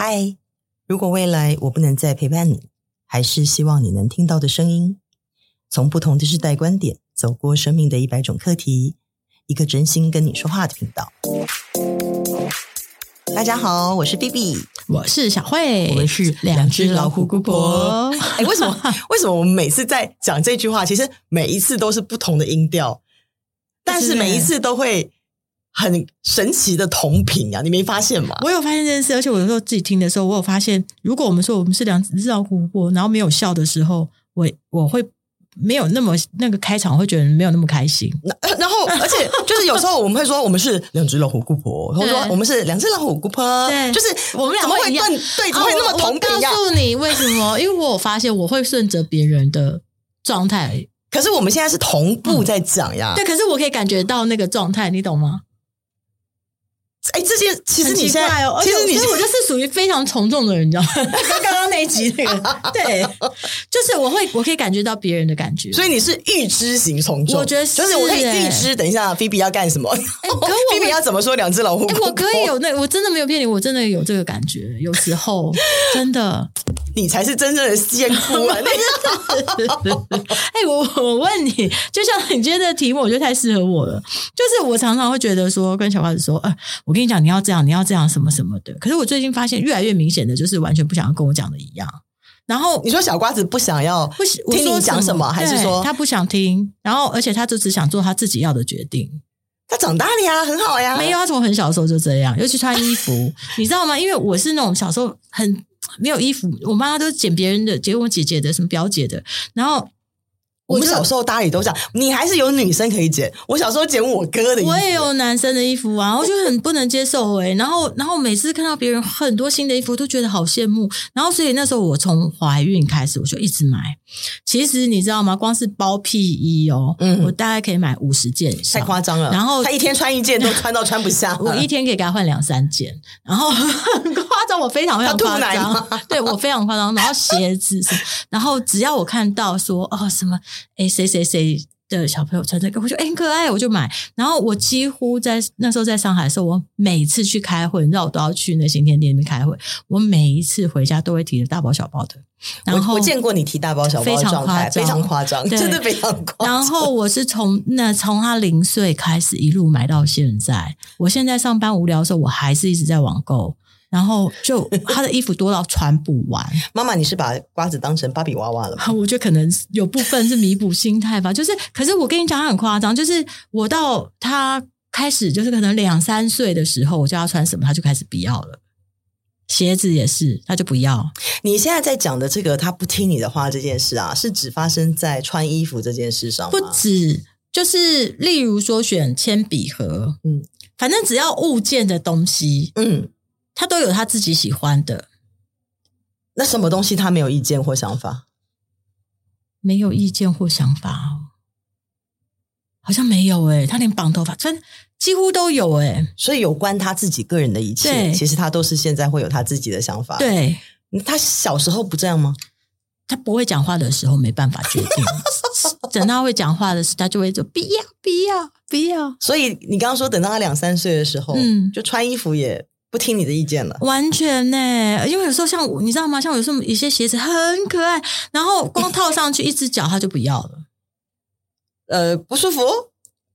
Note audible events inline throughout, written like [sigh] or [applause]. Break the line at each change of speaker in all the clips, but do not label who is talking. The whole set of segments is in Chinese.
嗨，如果未来我不能再陪伴你，还是希望你能听到的声音，从不同的世代观点，走过生命的一百种课题，一个真心跟你说话的频道。大家好，我是 BB，
我是小慧，
我们是两只老虎姑婆。哎，为什么？[laughs] 为什么我们每次在讲这句话，其实每一次都是不同的音调，但是每一次都会。很神奇的同频啊，你没发现吗？
我有发现这件事，而且我有时候自己听的时候，我有发现，如果我们说我们是两只老虎姑婆，然后没有笑的时候，我我会没有那么那个开场，会觉得没有那么开心。
然后，而且就是有时候我们会说我们是两只老虎姑婆，或者说我们是两只老虎姑婆，对，就是我们两个会对对，怎么会那么同频？
我告诉你为什么？[laughs] 因为我发现我会顺着别人的状态，
可是我们现在是同步在讲呀。
对，可是我可以感觉到那个状态，你懂吗？
哎，这些其实你现在
哦，其实你，我就是属于非常从众的人，你知道吗？[laughs] 刚刚那一集那个，[laughs] 对，就是我会，我可以感觉到别人的感觉，
所以你是预知型从众，
我觉得是，
就是我可以预知，等一下菲比要干什么？菲比要怎么说？两只老虎，
我可以有那，我真的没有骗你，我真的有这个感觉，有时候真的。[laughs]
你才是真正的仙姑啊！
哎，我我问你，就像你今天的题目，我觉得太适合我了。就是我常常会觉得说，跟小花子说，呃，我跟你讲，你要这样，你要这样，什么什么的。可是我最近发现，越来越明显的就是完全不想要跟我讲的一样。然后
你说小瓜子不想要不听你讲什么，还是说
他不想听？然后而且他就只想做他自己要的决定。
他长大了呀，很好呀。
没有，他从很小的时候就这样，尤其穿衣服，你知道吗？因为我是那种小时候很。没有衣服，我妈妈都捡别人的，捡我姐姐的，什么表姐的，然后。我，
我们小时候大家也都这样，你还是有女生可以剪。我小时候剪我哥的衣服，
我也有男生的衣服啊，我就很不能接受哎、欸。然后，然后每次看到别人很多新的衣服，都觉得好羡慕。然后，所以那时候我从怀孕开始，我就一直买。其实你知道吗？光是包屁衣哦，嗯，我大概可以买五十件，
太夸张了。
然后
他一天穿一件都穿到穿不下，[laughs]
我一天可以给他换两三件。然后很 [laughs] 夸张，我非常非常夸张，对我非常夸张。然后鞋子，然后只要我看到说哦什么。哎，谁谁谁的小朋友穿这个，我就哎很可爱，我就买。然后我几乎在那时候在上海的时候，我每次去开会，你知道我都要去那新天地里面开会。我每一次回家都会提着大包小包的。然后
我，我见过你提大包小包的状态，非常夸张，[laughs] 真的非常夸张。
然后我是从那从他零岁开始一路买到现在。我现在上班无聊的时候，我还是一直在网购。然后就他的衣服多到穿不完。[laughs]
妈妈，你是把瓜子当成芭比娃娃了吗？
我觉得可能有部分是弥补心态吧。就是，可是我跟你讲，他很夸张。就是我到他开始，就是可能两三岁的时候，我叫他穿什么，他就开始不要了。鞋子也是，他就不要。
你现在在讲的这个，他不听你的话这件事啊，是只发生在穿衣服这件事上吗？
不止，就是例如说选铅笔盒，嗯，反正只要物件的东西，嗯。他都有他自己喜欢的，
那什么东西他没有意见或想法？
没有意见或想法哦，好像没有诶，他连绑头发穿几乎都有诶，
所以有关他自己个人的一切，其实他都是现在会有他自己的想法。
对，
他小时候不这样吗？
他不会讲话的时候没办法决定，[laughs] 等到会讲话的时候，他就会说不要不要不要。
所以你刚刚说等到他两三岁的时候，嗯，就穿衣服也。不听你的意见了，
完全呢，因为有时候像你知道吗？像有时候有些鞋子很可爱，然后光套上去一只脚他就不要了，
呃，不舒服，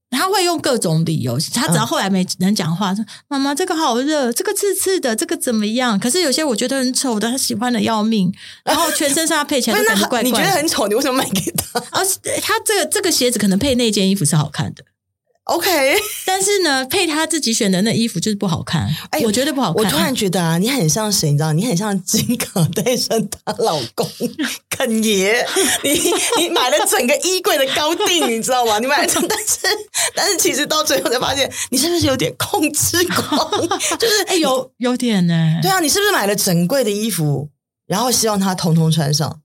他会用各种理由。他只要后来没能讲话，说、嗯、妈妈这个好热，这个刺刺的，这个怎么样？可是有些我觉得很丑的，他喜欢的要命，[laughs] 然后全身上下配起来都感觉怪怪。
你觉得很丑，你为什么买给他？
而且他这个这个鞋子可能配那件衣服是好看的。
OK，[laughs]
但是呢，配他自己选的那衣服就是不好看。哎，我觉得不好看。
我突然觉得啊，你很像谁？你知道？你很像金卡戴珊她老公 [laughs] 肯爷。你你买了整个衣柜的高定，你知道吗？你买了整，但是但是其实到最后才发现，你是不是有点控制狂？就是
哎，有有点呢。
对啊，你是不是买了整柜的衣服，然后希望他通通穿上？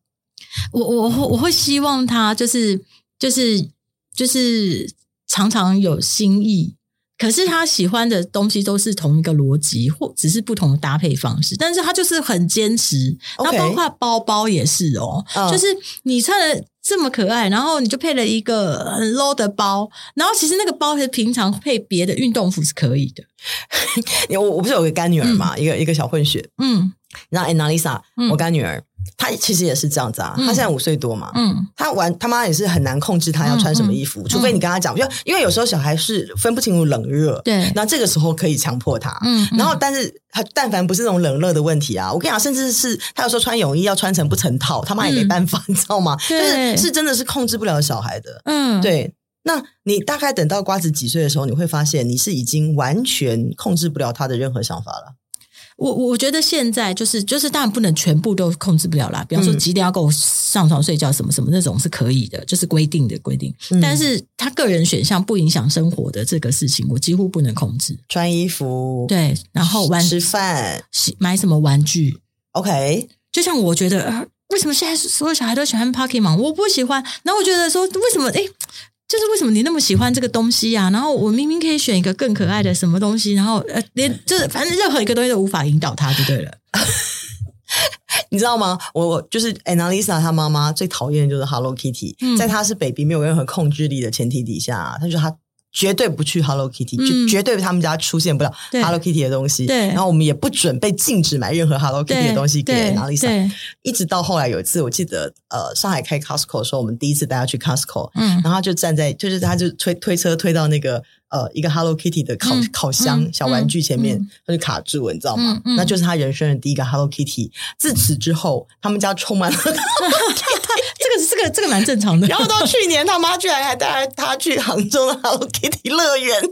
我我我会希望他就是就是就是。常常有新意，可是他喜欢的东西都是同一个逻辑，或只是不同的搭配方式。但是他就是很坚持。那.包括包包也是哦，uh. 就是你穿的这么可爱，然后你就配了一个很 low 的包，然后其实那个包是平常配别的运动服是可以的。[laughs]
我我不是有个干女儿嘛，嗯、一个一个小混血，嗯，然后 Annalisa，我干女儿。他其实也是这样子啊，他现在五岁多嘛，嗯，他玩他妈也是很难控制他要穿什么衣服，除非你跟他讲，就因为有时候小孩是分不清楚冷热，对，那这个时候可以强迫他，嗯，然后但是他但凡不是那种冷热的问题啊，我跟你讲，甚至是他有时候穿泳衣要穿成不成套，他妈也没办法，[laughs] 你知道吗？就是是真的是控制不了小孩的，嗯，对。那你大概等到瓜子几岁的时候，你会发现你是已经完全控制不了他的任何想法了。
我我觉得现在就是就是当然不能全部都控制不了啦，比方说几点要跟我上床睡觉什么什么那种是可以的，就是规定的规定。嗯、但是他个人选项不影响生活的这个事情，我几乎不能控制。
穿衣服
对，然后玩
吃饭、
买什么玩具
，OK。
就像我觉得，呃，为什么现在所有小孩都喜欢 Pokemon？我不喜欢。然后我觉得说，为什么？诶就是为什么你那么喜欢这个东西啊？然后我明明可以选一个更可爱的什么东西，然后呃，连就是反正任何一个东西都无法引导他就对了。[laughs]
你知道吗？我我就是 Annalisa 她妈妈最讨厌的就是 Hello Kitty，、嗯、在她是 baby 没有任何控制力的前提底下，她说她。绝对不去 Hello Kitty，就、嗯、绝对他们家出现不了 Hello Kitty 的东西。对，然后我们也不准备禁止买任何 Hello Kitty 的东西给 Annalisa。一直到后来有一次，我记得呃，上海开 Costco 的时候，我们第一次带他去 Costco，嗯，然后就站在，就是他就推推车推到那个。呃，一个 Hello Kitty 的烤、嗯、烤箱、嗯、小玩具前面，他、嗯、就卡住了，你知道吗？那就是他人生的第一个 Hello Kitty。自此之后，他们家充满了 Hello Kitty。
这个这个这个蛮正常的。
然后到去年，他妈居然还带他去杭州的 Hello Kitty 乐园，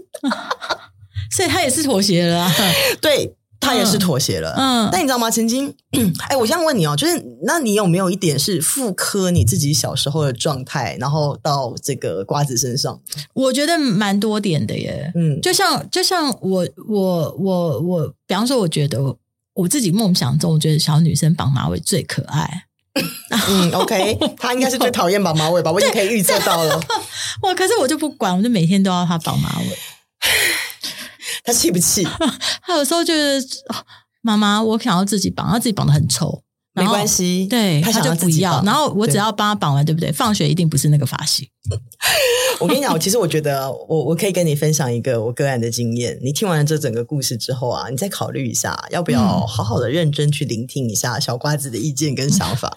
[laughs]
所以他也是妥协了、啊。[laughs]
对。他也是妥协了，嗯，但你知道吗？曾经，[clears throat] 哎，我想问你哦，就是那你有没有一点是复刻你自己小时候的状态，然后到这个瓜子身上？
我觉得蛮多点的耶，嗯，就像就像我我我我，比方说，我觉得我自己梦想中，我觉得小女生绑马尾最可爱。
嗯，[laughs] OK，他应该是最讨厌绑马尾吧？我已经可以预测到了。[laughs]
哇，可是我就不管，我就每天都要他绑马尾。
他气不气？[laughs]
他有时候就是妈妈，我想要自己绑，他自己绑的很丑，
没关系，
对，他就不要。然后我只要帮他绑完，对不对？放学一定不是那个发型。[laughs]
我跟你讲，其实我觉得，我我可以跟你分享一个我个案的经验。你听完了这整个故事之后啊，你再考虑一下，要不要好好的认真去聆听一下小瓜子的意见跟想法。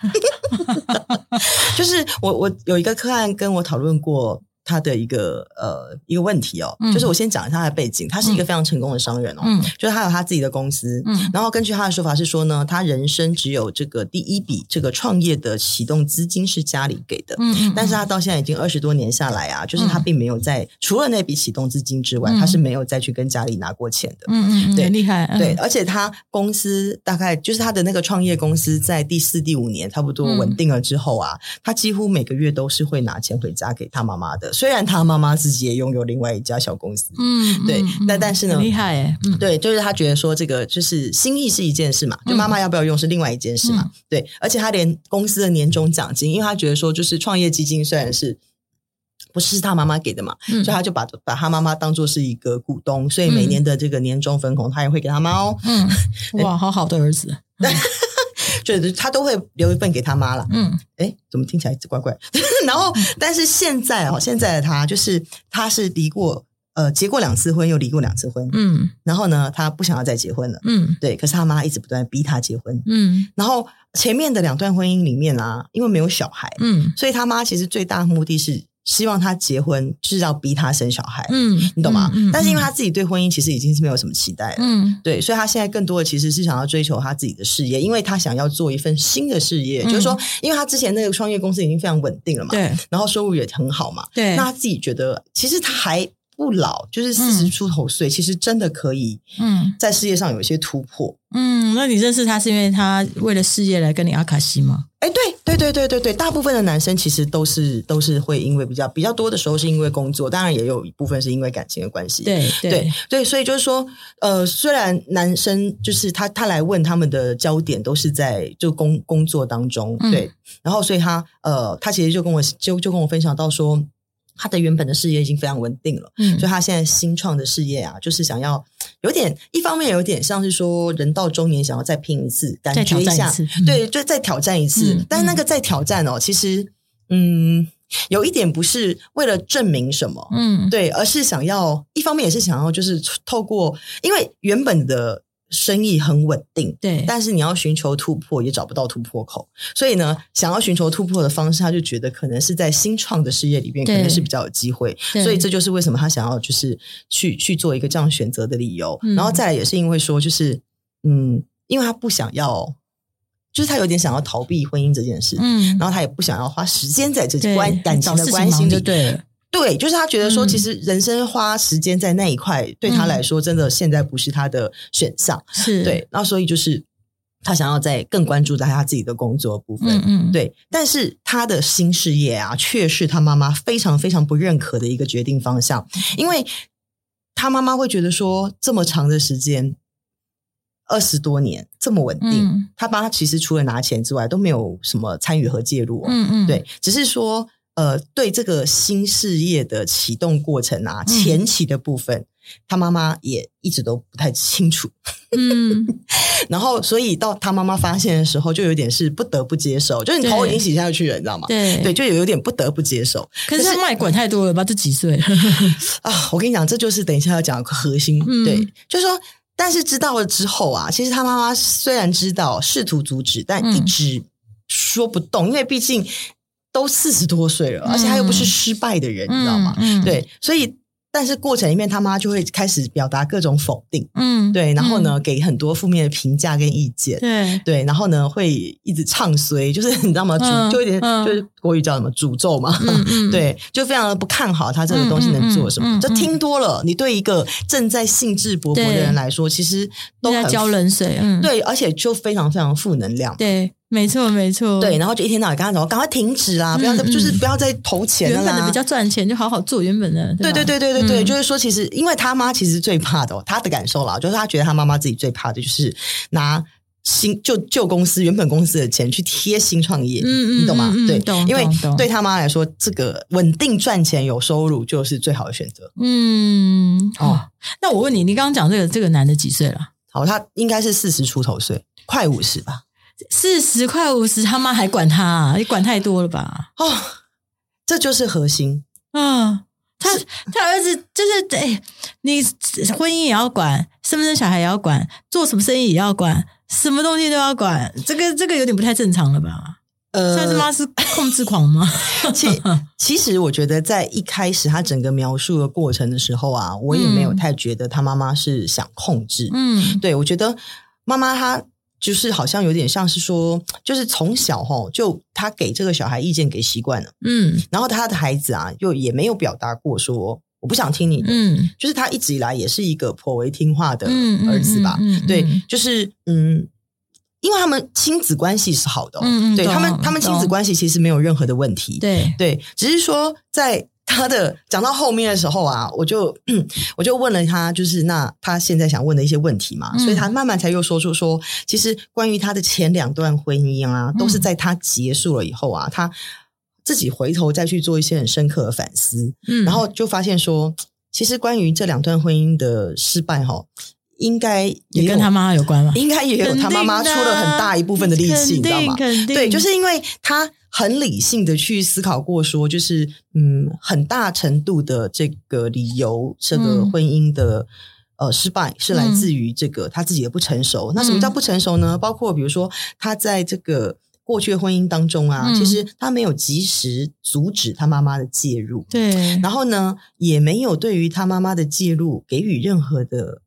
[laughs] 就是我我有一个个案跟我讨论过。他的一个呃一个问题哦，嗯、就是我先讲一下他的背景，他是一个非常成功的商人哦，嗯、就是他有他自己的公司，嗯、然后根据他的说法是说呢，他人生只有这个第一笔这个创业的启动资金是家里给的，嗯、但是他到现在已经二十多年下来啊，就是他并没有在、嗯、除了那笔启动资金之外，嗯、他是没有再去跟家里拿过钱的，嗯嗯，对，厉害，对，而且他公司大概就是他的那个创业公司在第四第五年差不多稳定了之后啊，嗯、他几乎每个月都是会拿钱回家给他妈妈的。虽然他妈妈自己也拥有另外一家小公司，嗯，对，那、嗯、但是呢，
厉害哎，嗯、
对，就是他觉得说这个就是心意是一件事嘛，就妈妈要不要用是另外一件事嘛，嗯、对，而且他连公司的年终奖金，因为他觉得说就是创业基金虽然是不是他妈妈给的嘛，嗯、所以他就把把他妈妈当做是一个股东，所以每年的这个年终分红他也会给他妈哦，嗯，[laughs]
哇，好好的儿子。[laughs] 嗯
就是他都会留一份给他妈了。嗯，哎，怎么听起来怪怪？[laughs] 然后，但是现在哦，现在的他就是他是离过呃结过两次婚，又离过两次婚。嗯，然后呢，他不想要再结婚了。嗯，对，可是他妈一直不断逼他结婚。嗯，然后前面的两段婚姻里面啊，因为没有小孩，嗯，所以他妈其实最大的目的是。希望他结婚就是要逼他生小孩，嗯，你懂吗？嗯嗯、但是因为他自己对婚姻其实已经是没有什么期待了，嗯，对，所以他现在更多的其实是想要追求他自己的事业，因为他想要做一份新的事业，嗯、就是说，因为他之前那个创业公司已经非常稳定了嘛，对，然后收入也很好嘛，对，那他自己觉得其实他还不老，就是四十出头岁，嗯、其实真的可以，嗯，在事业上有一些突破。
嗯，那你认识他是因为他为了事业来跟你阿卡西吗？
哎，对对对对对对，大部分的男生其实都是都是会因为比较比较多的时候是因为工作，当然也有一部分是因为感情的关系。
对对
对，对，所以就是说，呃，虽然男生就是他他来问他们的焦点都是在就工工作当中，嗯、对，然后所以他呃他其实就跟我就就跟我分享到说。他的原本的事业已经非常稳定了，嗯，所以他现在新创的事业啊，就是想要有点一方面有点像是说人到中年想要再拼一次，感觉一下，一次、对，就再挑战一次。嗯、但是那个再挑战哦，其实嗯，有一点不是为了证明什么，嗯，对，而是想要一方面也是想要就是透过，因为原本的生意很稳定，
对，
但是你要寻求突破也找不到突破口，所以呢，想要寻求突破的方式，他就觉得可能是在新创的事业里边可能是比较有机会，所以这就是为什么他想要就是去去做一个这样选择的理由。嗯、然后再来也是因为说，就是嗯，因为他不想要，就是他有点想要逃避婚姻这件事，嗯，然后他也不想要花时间在这关感情的关系里，对。对，就是他觉得说，其实人生花时间在那一块，嗯、对他来说，真的现在不是他的选项。是对，那所以就是他想要再更关注在他自己的工作的部分。嗯嗯，对。但是他的新事业啊，却是他妈妈非常非常不认可的一个决定方向，因为他妈妈会觉得说，这么长的时间，二十多年这么稳定，嗯、他爸其实除了拿钱之外，都没有什么参与和介入。嗯嗯，对，只是说。呃，对这个新事业的启动过程啊，前期的部分，嗯、他妈妈也一直都不太清楚。嗯，[laughs] 然后所以到他妈妈发现的时候，就有点是不得不接受，就是你头已经洗下去了，你知道吗？对对，就有有点不得不接受。
可是他妈也管太多了吧？这几岁 [laughs]
啊？我跟你讲，这就是等一下要讲的核心。嗯、对，就是说，但是知道了之后啊，其实他妈妈虽然知道，试图阻止，但一直说不动，嗯、因为毕竟。都四十多岁了，而且他又不是失败的人，嗯、你知道吗？嗯、对，所以但是过程里面，他妈就会开始表达各种否定，嗯，对，然后呢，嗯、给很多负面的评价跟意见，对对，然后呢，会一直唱衰，就是你知道吗？就有点、嗯、就是国语叫什么诅咒嘛，嗯、[laughs] 对，就非常的不看好他这个东西能做什么。这、嗯嗯嗯、听多了，你对一个正在兴致勃勃的人来说，其实都很
浇冷水，嗯，
对，而且就非常非常负能量，
对。没错，没错。
对，然后就一天到晚跟他讲，赶快停止啦，不要再，就是不要再投钱了啦。
原本的比较赚钱，就好好做原本的。
对对对对对对，就是说，其实因为他妈其实最怕的，哦，他的感受啦，就是他觉得他妈妈自己最怕的就是拿新旧旧公司原本公司的钱去贴新创业，嗯，你懂吗？对，因为对他妈来说，这个稳定赚钱有收入就是最好的选择。嗯，
哦，那我问你，你刚刚讲这个这个男的几岁了？
好，他应该是四十出头岁，快五十吧。
四十块五十，他妈还管他啊？你管太多了吧？
哦，这就是核心。
嗯，他他儿子就是哎，你婚姻也要管，生不生小孩也要管，做什么生意也要管，什么东西都要管。这个这个有点不太正常了吧？呃，算是妈是控制狂吗？[laughs]
其其实我觉得，在一开始他整个描述的过程的时候啊，我也没有太觉得他妈妈是想控制。嗯，对，我觉得妈妈她。就是好像有点像是说，就是从小哈，就他给这个小孩意见给习惯了，嗯，然后他的孩子啊，又也没有表达过说我不想听你的，嗯，就是他一直以来也是一个颇为听话的儿子吧，嗯，对，就是嗯，因为他们亲子关系是好的，嗯嗯，对他们，他们亲子关系其实没有任何的问题，对。对，只是说在。他的讲到后面的时候啊，我就 [clears throat] 我就问了他，就是那他现在想问的一些问题嘛，嗯、所以他慢慢才又说出说，其实关于他的前两段婚姻啊，都是在他结束了以后啊，他自己回头再去做一些很深刻的反思，嗯，然后就发现说，其实关于这两段婚姻的失败哈，应该也，
也跟他妈妈有关吧，
应该也有他妈妈出了很大一部分的力气，你知道吗？对，就是因为他。很理性的去思考过，说就是嗯，很大程度的这个理由，这个婚姻的、嗯、呃失败是来自于这个他自己的不成熟。嗯、那什么叫不成熟呢？包括比如说他在这个过去的婚姻当中啊，嗯、其实他没有及时阻止他妈妈的介入，对，然后呢，也没有对于他妈妈的介入给予任何的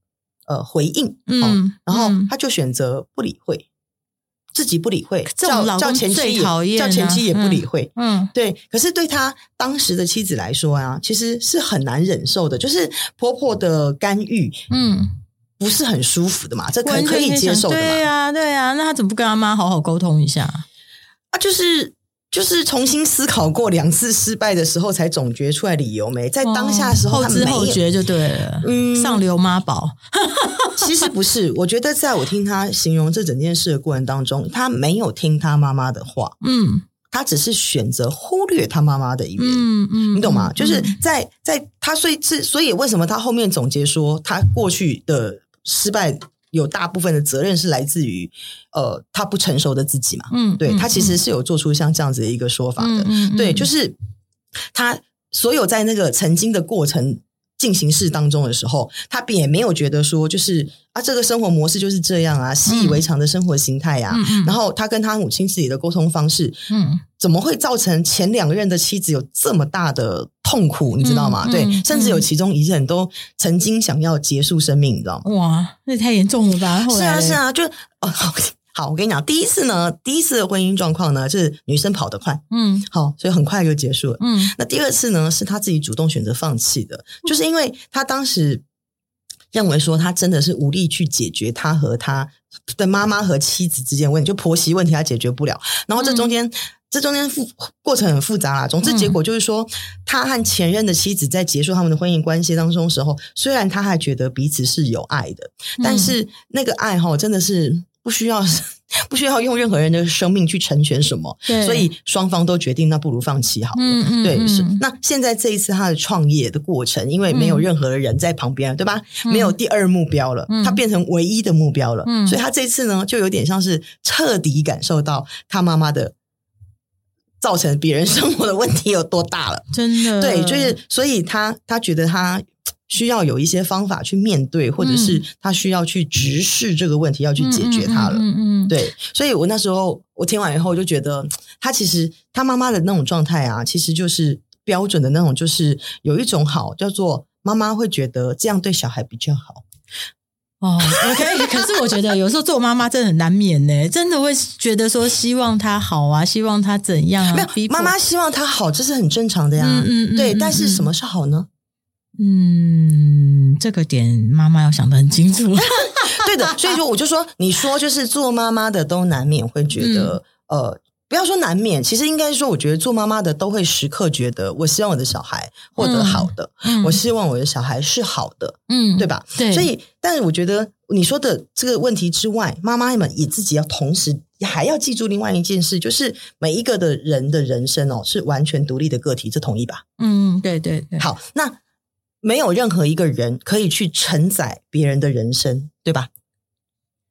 呃回应，嗯、哦，然后他就选择不理会。自己不理会，叫叫前妻也叫前妻也不理会，嗯，嗯对。可是对他当时的妻子来说啊，其实是很难忍受的，就是婆婆的干预，嗯，不是很舒服的嘛，这可可以接受的嘛，
对呀、啊，对呀、啊。那他怎么不跟他妈好好沟通一下
啊？就是。就是重新思考过两次失败的时候，才总结出来理由没在当下时候，
后知后觉就对了。嗯，上流妈宝，[laughs]
其实不是。我觉得在我听他形容这整件事的过程当中，他没有听他妈妈的话。嗯，他只是选择忽略他妈妈的一面。嗯嗯，你懂吗？就是在在他所以是所以为什么他后面总结说他过去的失败。有大部分的责任是来自于，呃，他不成熟的自己嘛。嗯，对，他其实是有做出像这样子的一个说法的。嗯，对，就是他所有在那个曾经的过程进行式当中的时候，他也没有觉得说就是啊，这个生活模式就是这样啊，习以为常的生活形态啊。
嗯、
然后他跟他母亲自己的沟通方式，
嗯，
怎么会造成前两任的妻子有这么大的痛苦？你知道吗？
嗯、
对、
嗯，
甚至有其中一任都曾经想要结束生命，你知道吗？
哇，那太严重了吧？后来
是啊，是啊，就哦。[laughs] 好，我跟你讲，第一次呢，第一次的婚姻状况呢，就是女生跑得快，
嗯，
好，所以很快就结束了，
嗯。
那第二次呢，是他自己主动选择放弃的，就是因为他当时认为说，他真的是无力去解决他和他的妈妈和妻子之间问题，就婆媳问题他解决不了。然后这中间，嗯、这中间复过程很复杂啦。总之，结果就是说，他和前任的妻子在结束他们的婚姻关系当中的时候，虽然他还觉得彼此是有爱的，但是那个爱哈，真的是。不需要，[laughs] 不需要用任何人的生命去成全什
么，
所以双方都决定，那不如放弃好了。
嗯嗯，
对，
嗯、
是。那现在这一次他的创业的过程，因为没有任何的人在旁边、嗯，对吧？没有第二目标了，他、嗯、变成唯一的目标了。嗯，所以他这次呢，就有点像是彻底感受到他妈妈的造成别人生活的问题有多大了。[laughs]
真的，
对，就是，所以他他觉得他。需要有一些方法去面对，或者是他需要去直视这个问题，嗯、要去解决它了。
嗯嗯，嗯，对。
所以我那时候我听完以后，就觉得他其实他妈妈的那种状态啊，其实就是标准的那种，就是有一种好叫做妈妈会觉得这样对小孩比较好。
哦，OK。[laughs] 可是我觉得有时候做妈妈真的很难免呢，真的会觉得说希望他好啊，希望他怎样啊？
没有，妈妈希望他好，这是很正常的呀。
嗯嗯，嗯，
对。但是什么是好呢？
嗯，这个点妈妈要想的很清楚。[laughs]
对的，所以说我就说，你说就是做妈妈的都难免会觉得，嗯、呃，不要说难免，其实应该是说，我觉得做妈妈的都会时刻觉得，我希望我的小孩获得好的，嗯、我希望我的小孩是好的，嗯，对吧？
对。
所以，但是我觉得你说的这个问题之外，妈妈们也自己要同时还要记住另外一件事，就是每一个的人的人生哦是完全独立的个体，这同意吧？
嗯，对对对。
好，那。没有任何一个人可以去承载别人的人生，对吧？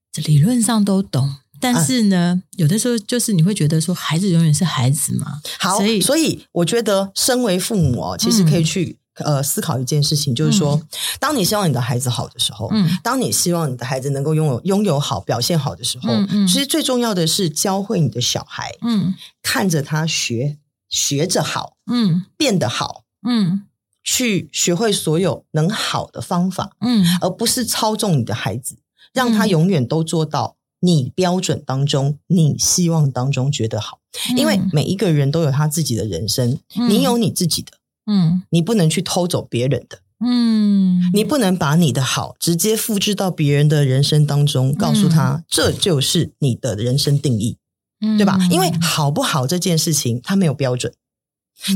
这理论上都懂，但是呢，啊、有的时候就是你会觉得说，孩子永远是孩子嘛。
好，所以，所以我觉得，身为父母哦，其实可以去、嗯、呃思考一件事情，就是说、嗯，当你希望你的孩子好的时候，嗯，当你希望你的孩子能够拥有拥有好表现好的时候，嗯嗯，其实最重要的是教会你的小孩，嗯，看着他学学着好，嗯，变得好，嗯。去学会所有能好的方法，嗯，而不是操纵你的孩子，让他永远都做到你标准当中、你希望当中觉得好。因为每一个人都有他自己的人生，你有你自己的，嗯，你不能去偷走别人的，嗯，你不能把你的好直接复制到别人的人生当中，告诉他这就是你的人生定义，对吧？因为好不好这件事情，它没有标准。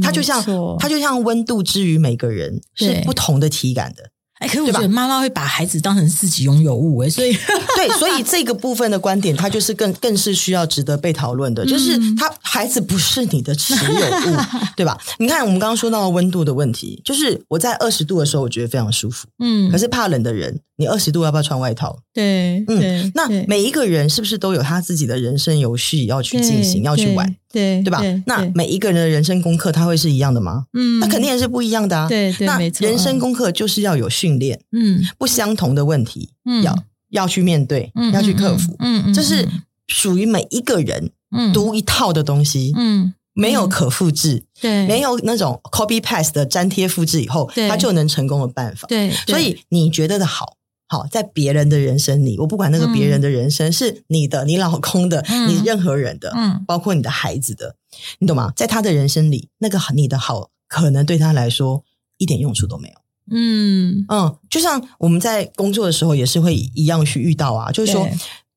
它就像它就像温度，之于每个人是不同的体感的。
哎，可是我觉得妈妈会把孩子当成自己拥有物，哎，所以 [laughs]
对，所以这个部分的观点，它就是更更是需要值得被讨论的。嗯、就是他孩子不是你的持有物，对吧？你看，我们刚刚说到温度的问题，就是我在二十度的时候，我觉得非常舒服，嗯，可是怕冷的人，你二十度要不要穿外套？
对，
嗯，那每一个人是不是都有他自己的人生游戏要去进行，要去玩？
对，
对吧？那每一个人的人生功课，他会是一样的吗？嗯，那肯定也是不一样的啊。
对对，
那。人生功课就是要有训练，嗯，不相同的问题，嗯，要要去面对，嗯，要去克服，嗯嗯，这是属于每一个人，嗯，独一套的东西，嗯，没有可复制，对，没有那种 copy paste 的粘贴复制以后，它就能成功的办法，对。所以你觉得的好。好，在别人的人生里，我不管那个别人的人生、嗯、是你的、你老公的、嗯、你任何人的，嗯，包括你的孩子的，你懂吗？在他的人生里，那个你的好可能对他来说一点用处都没有。嗯嗯，就像我们在工作的时候也是会一样去遇到啊，就是说，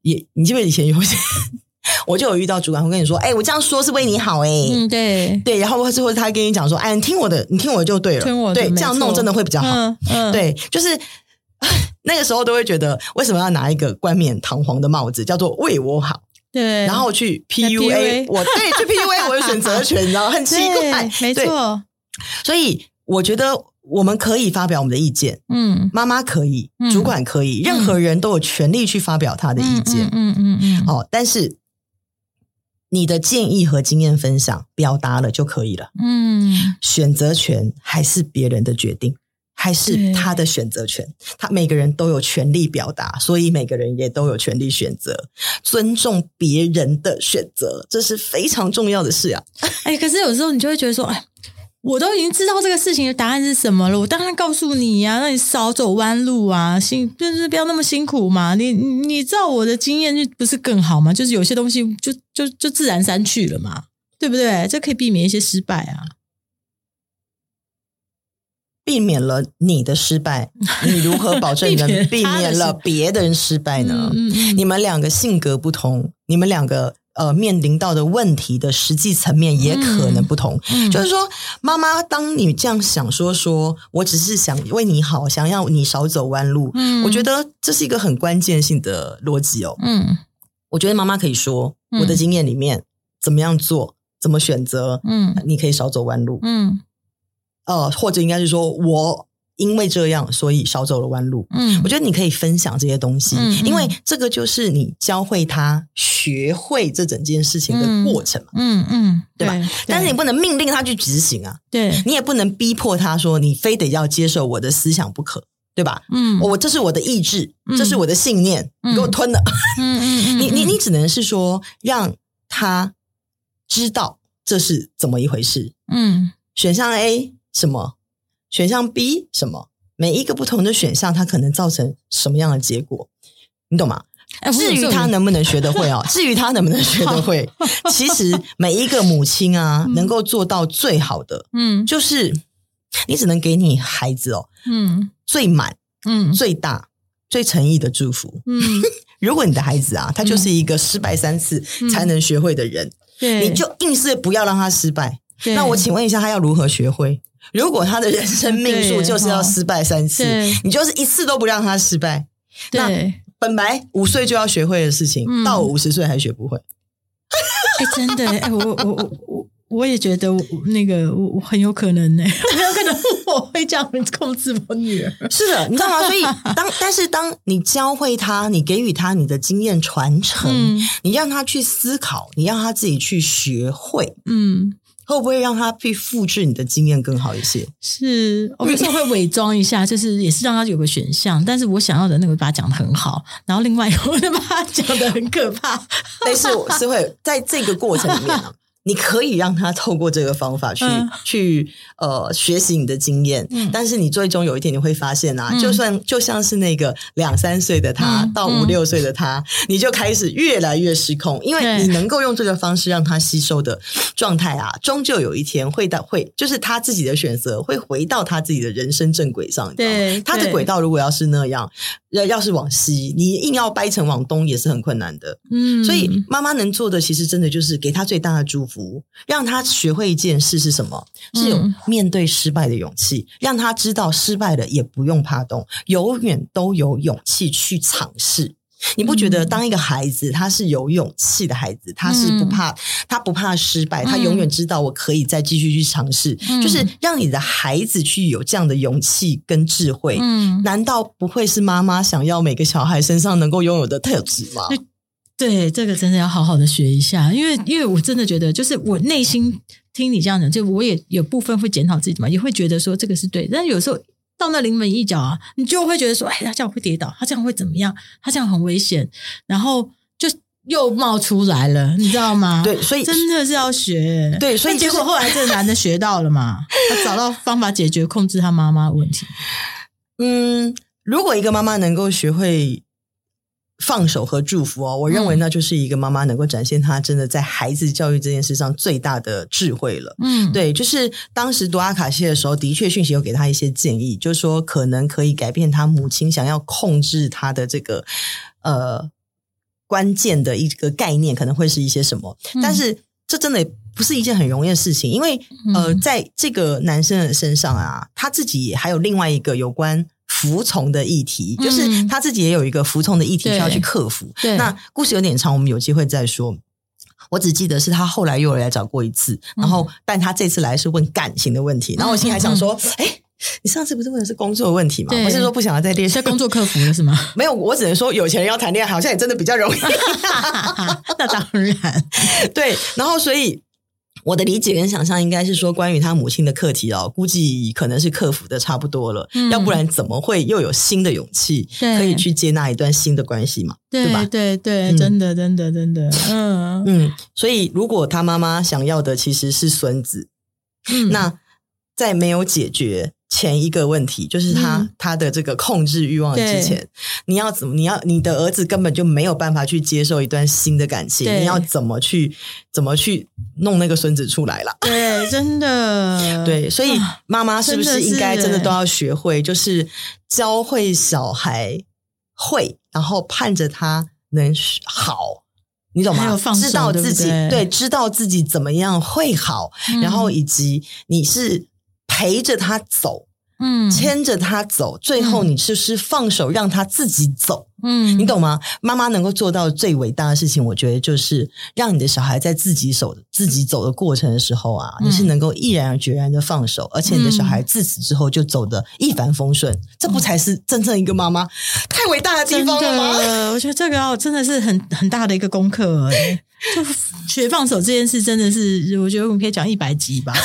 也你记不记得以前有些，[laughs] 我就有遇到主管会跟你说，哎，我这样说是为你好、欸，哎，嗯，对对，然后或是或者他跟你讲说，哎，你听我的，你听我的就对了，听我的对，这样弄真的会比较好，嗯，嗯对，就是。那个时候都会觉得，为什么要拿一个冠冕堂皇的帽子，叫做为我好？对，然后去 PUA 我，对，去 PUA [laughs] 我的选择权，你知道很奇怪，
没错。
所以我觉得我们可以发表我们的意见，嗯，妈妈可以，主管可以，嗯，任何人都有权利去发表他的意见，嗯嗯嗯嗯。好，但是你的建议和经验分享表达了就可以了，嗯，选择权还是别人的决定。还是他的选择权？他每个人都有权利表达，所以每个人也都有权利选择，尊重别人的选择，这是非常重要的事啊！[laughs]
哎，可是有时候你就会觉得说，哎。我都已经知道这个事情的答案是什么了，我当然告诉你呀、啊，那你少走弯路啊，辛就是不要那么辛苦嘛。你你照我的经验就不是更好吗？就是有些东西就就就自然删去了嘛，对不对？这可以避免一些失败啊，
避免了你的失败，[laughs] 你如何保证能避免了别的人失败呢？你们两个性格不同，你们两个。呃，面临到的问题的实际层面也可能不同。就是说，妈妈，当你这样想说，说我只是想为你好，想要你少走弯路。嗯，我觉得这是一个很关键性的逻辑哦。嗯，我觉得妈妈可以说，我的经验里面怎么样做，怎么选择，嗯，你可以少走弯路。嗯，呃，或者应该是说我。因为这样，所以少走了弯路。嗯，我觉得你可以分享这些东西，嗯嗯、因为这个就是你教会他学会这整件事情的过程嘛。嗯嗯，嗯对吧？对，但是你不能命令他去执行啊。对，你也不能逼迫他说你非得要接受我的思想不可，对吧？嗯，我这是我的意志，嗯、这是我的信念，[laughs] 嗯、你给我吞了。嗯你你你只能是说让他知道这是怎么一回事。嗯，选项 A 什么？选项 B 什么？每一个不同的选项，它可能造成什么样的结果？你懂吗？至于他能不能学得会哦？至于他能不能学得会，[laughs] 其实每一个母亲啊，能够做到最好的，嗯，就是你只能给你孩子哦，嗯，最满，嗯，最大、最诚意的祝福。嗯，[laughs] 如果你的孩子啊，他就是一个失败三次才能学会的人，对，你就硬是不要让他失败。那我请问一下，他要如何学会？如果他的人生命数就是要失败三次，你就是一次都不让他失败。那本来五岁就要学会的事情，嗯、到五十岁还学不会。
哎，真的，哎，我我我我我也觉得我那个我我很有可能呢，[laughs] 很有可能我会这样控制我女儿。
是的，你知道吗？所以 [laughs] 当但是当你教会他，你给予他你的经验传承，嗯、你让他去思考，你让他自己去学会，嗯。会不会让他去复制你的经验更好一些？
是，我有时候会伪装一下，[laughs] 就是也是让他有个选项，但是我想要的那个把它讲的很好，然后另外一个 [laughs] 把它讲的很可怕。
但是我是会在这个过程里面呢。你可以让他透过这个方法去、嗯、去呃学习你的经验，嗯、但是你最终有一天你会发现啊，嗯、就算就像是那个两三岁的他、嗯、到五六岁的他，嗯、你就开始越来越失控，因为你能够用这个方式让他吸收的状态啊，终究有一天会到会就是他自己的选择会回到他自己的人生正轨上，对，他的轨道如果要是那样。要要是往西，你硬要掰成往东也是很困难的。嗯，所以妈妈能做的其实真的就是给他最大的祝福，让他学会一件事是什么？是有面对失败的勇气，嗯、让他知道失败了也不用怕动，永远都有勇气去尝试。你不觉得当一个孩子他是有勇气的孩子，他是不怕，他不怕失败，他永远知道我可以再继续去尝试，就是让你的孩子去有这样的勇气跟智慧。嗯，难道不会是妈妈想要每个小孩身上能够拥有的特质吗？
对，这个真的要好好的学一下，因为因为我真的觉得，就是我内心听你这样讲，就我也有部分会检讨自己嘛，也会觉得说这个是对，但是有时候。到那临门一脚啊，你就会觉得说，哎，他这样会跌倒，他这样会怎么样？他这样很危险，然后就又冒出来了，你知道吗？
对，所以
真的是要学。
对，所以、就是、
结果后来这个男的学到了嘛，他找到方法解决控制他妈妈的问题。
嗯，如果一个妈妈能够学会。放手和祝福哦，我认为那就是一个妈妈能够展现她真的在孩子教育这件事上最大的智慧了。嗯，对，就是当时读阿卡西的时候，的确讯息有给她一些建议，就是说可能可以改变她母亲想要控制她的这个呃关键的一个概念，可能会是一些什么。嗯，但是这真的不是一件很容易的事情，因为呃，在这个男生的身上啊，他自己还有另外一个有关。服从的议题，就是他自己也有一个服从的议题需要去克服。对，那故事有点长，我们有机会再说。我只记得是他后来又来找过一次，然后但他这次来是问感情的问题。然后我心里还想说，哎，你上次不是问的是工作问题吗？不是说不想要再练，[laughs]
是工作克服了是吗？[laughs]
没有，我只能说有钱人要谈恋爱，好像也真的比较容易。[laughs]
那当然，
对。然后所以。我的理解跟想象应该是说，关于他母亲的课题哦，估计可能是克服的差不多了，嗯、要不然怎么会又有新的勇气可以去接纳一段新的关系嘛？
对，
对吧？
对对，真的真的真的，嗯
嗯。所以，如果他妈妈想要的其实是孙子，嗯、那在没有解决。前一个问题就是他、嗯、他的这个控制欲望之前，你要怎么？你要你的儿子根本就没有办法去接受一段新的感情，你要怎么去怎么去弄那个孙子出来了？
对，真的 [laughs]
对，所以妈妈是不是应该真的都要学会，就是教会小孩会，然后盼着他能好，你懂吗？知道自己对，对，知道自己怎么样会好，嗯、然后以及你是。陪着他走，嗯，牵着他走，最后你就是放手让他自己走，嗯，你懂吗？妈妈能够做到最伟大的事情，我觉得就是让你的小孩在自己走、自己走的过程的时候啊，你是能够毅然而决然的放手，而且你的小孩自此之后就走的一帆风顺，这不才是真正一个妈妈太伟大的地方了吗？
我觉得这个哦，真的是很很大的一个功课，就学放手这件事，真的是我觉得我们可以讲一百集吧。[laughs]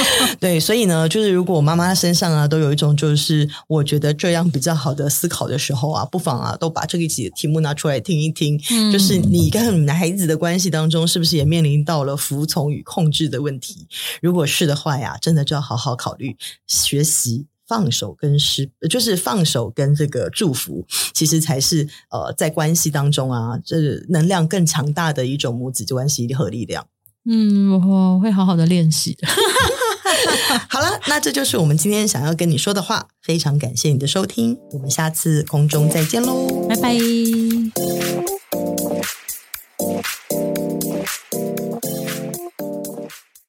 [laughs]
对，所以呢，就是如果妈妈身上啊，都有一种就是我觉得这样比较好的思考的时候啊，不妨啊，都把这一集的题目拿出来听一听。嗯，就是你跟你的孩子的关系当中，是不是也面临到了服从与控制的问题？如果是的话呀，真的就要好好考虑学习放手跟失，就是放手跟这个祝福，其实才是呃，在关系当中啊，这能量更强大的一种母子关系和力量。
嗯，我会好好的练习的。[laughs] [laughs]
好了，那这就是我们今天想要跟你说的话。非常感谢你的收听，我们下次空中再见喽，
拜拜。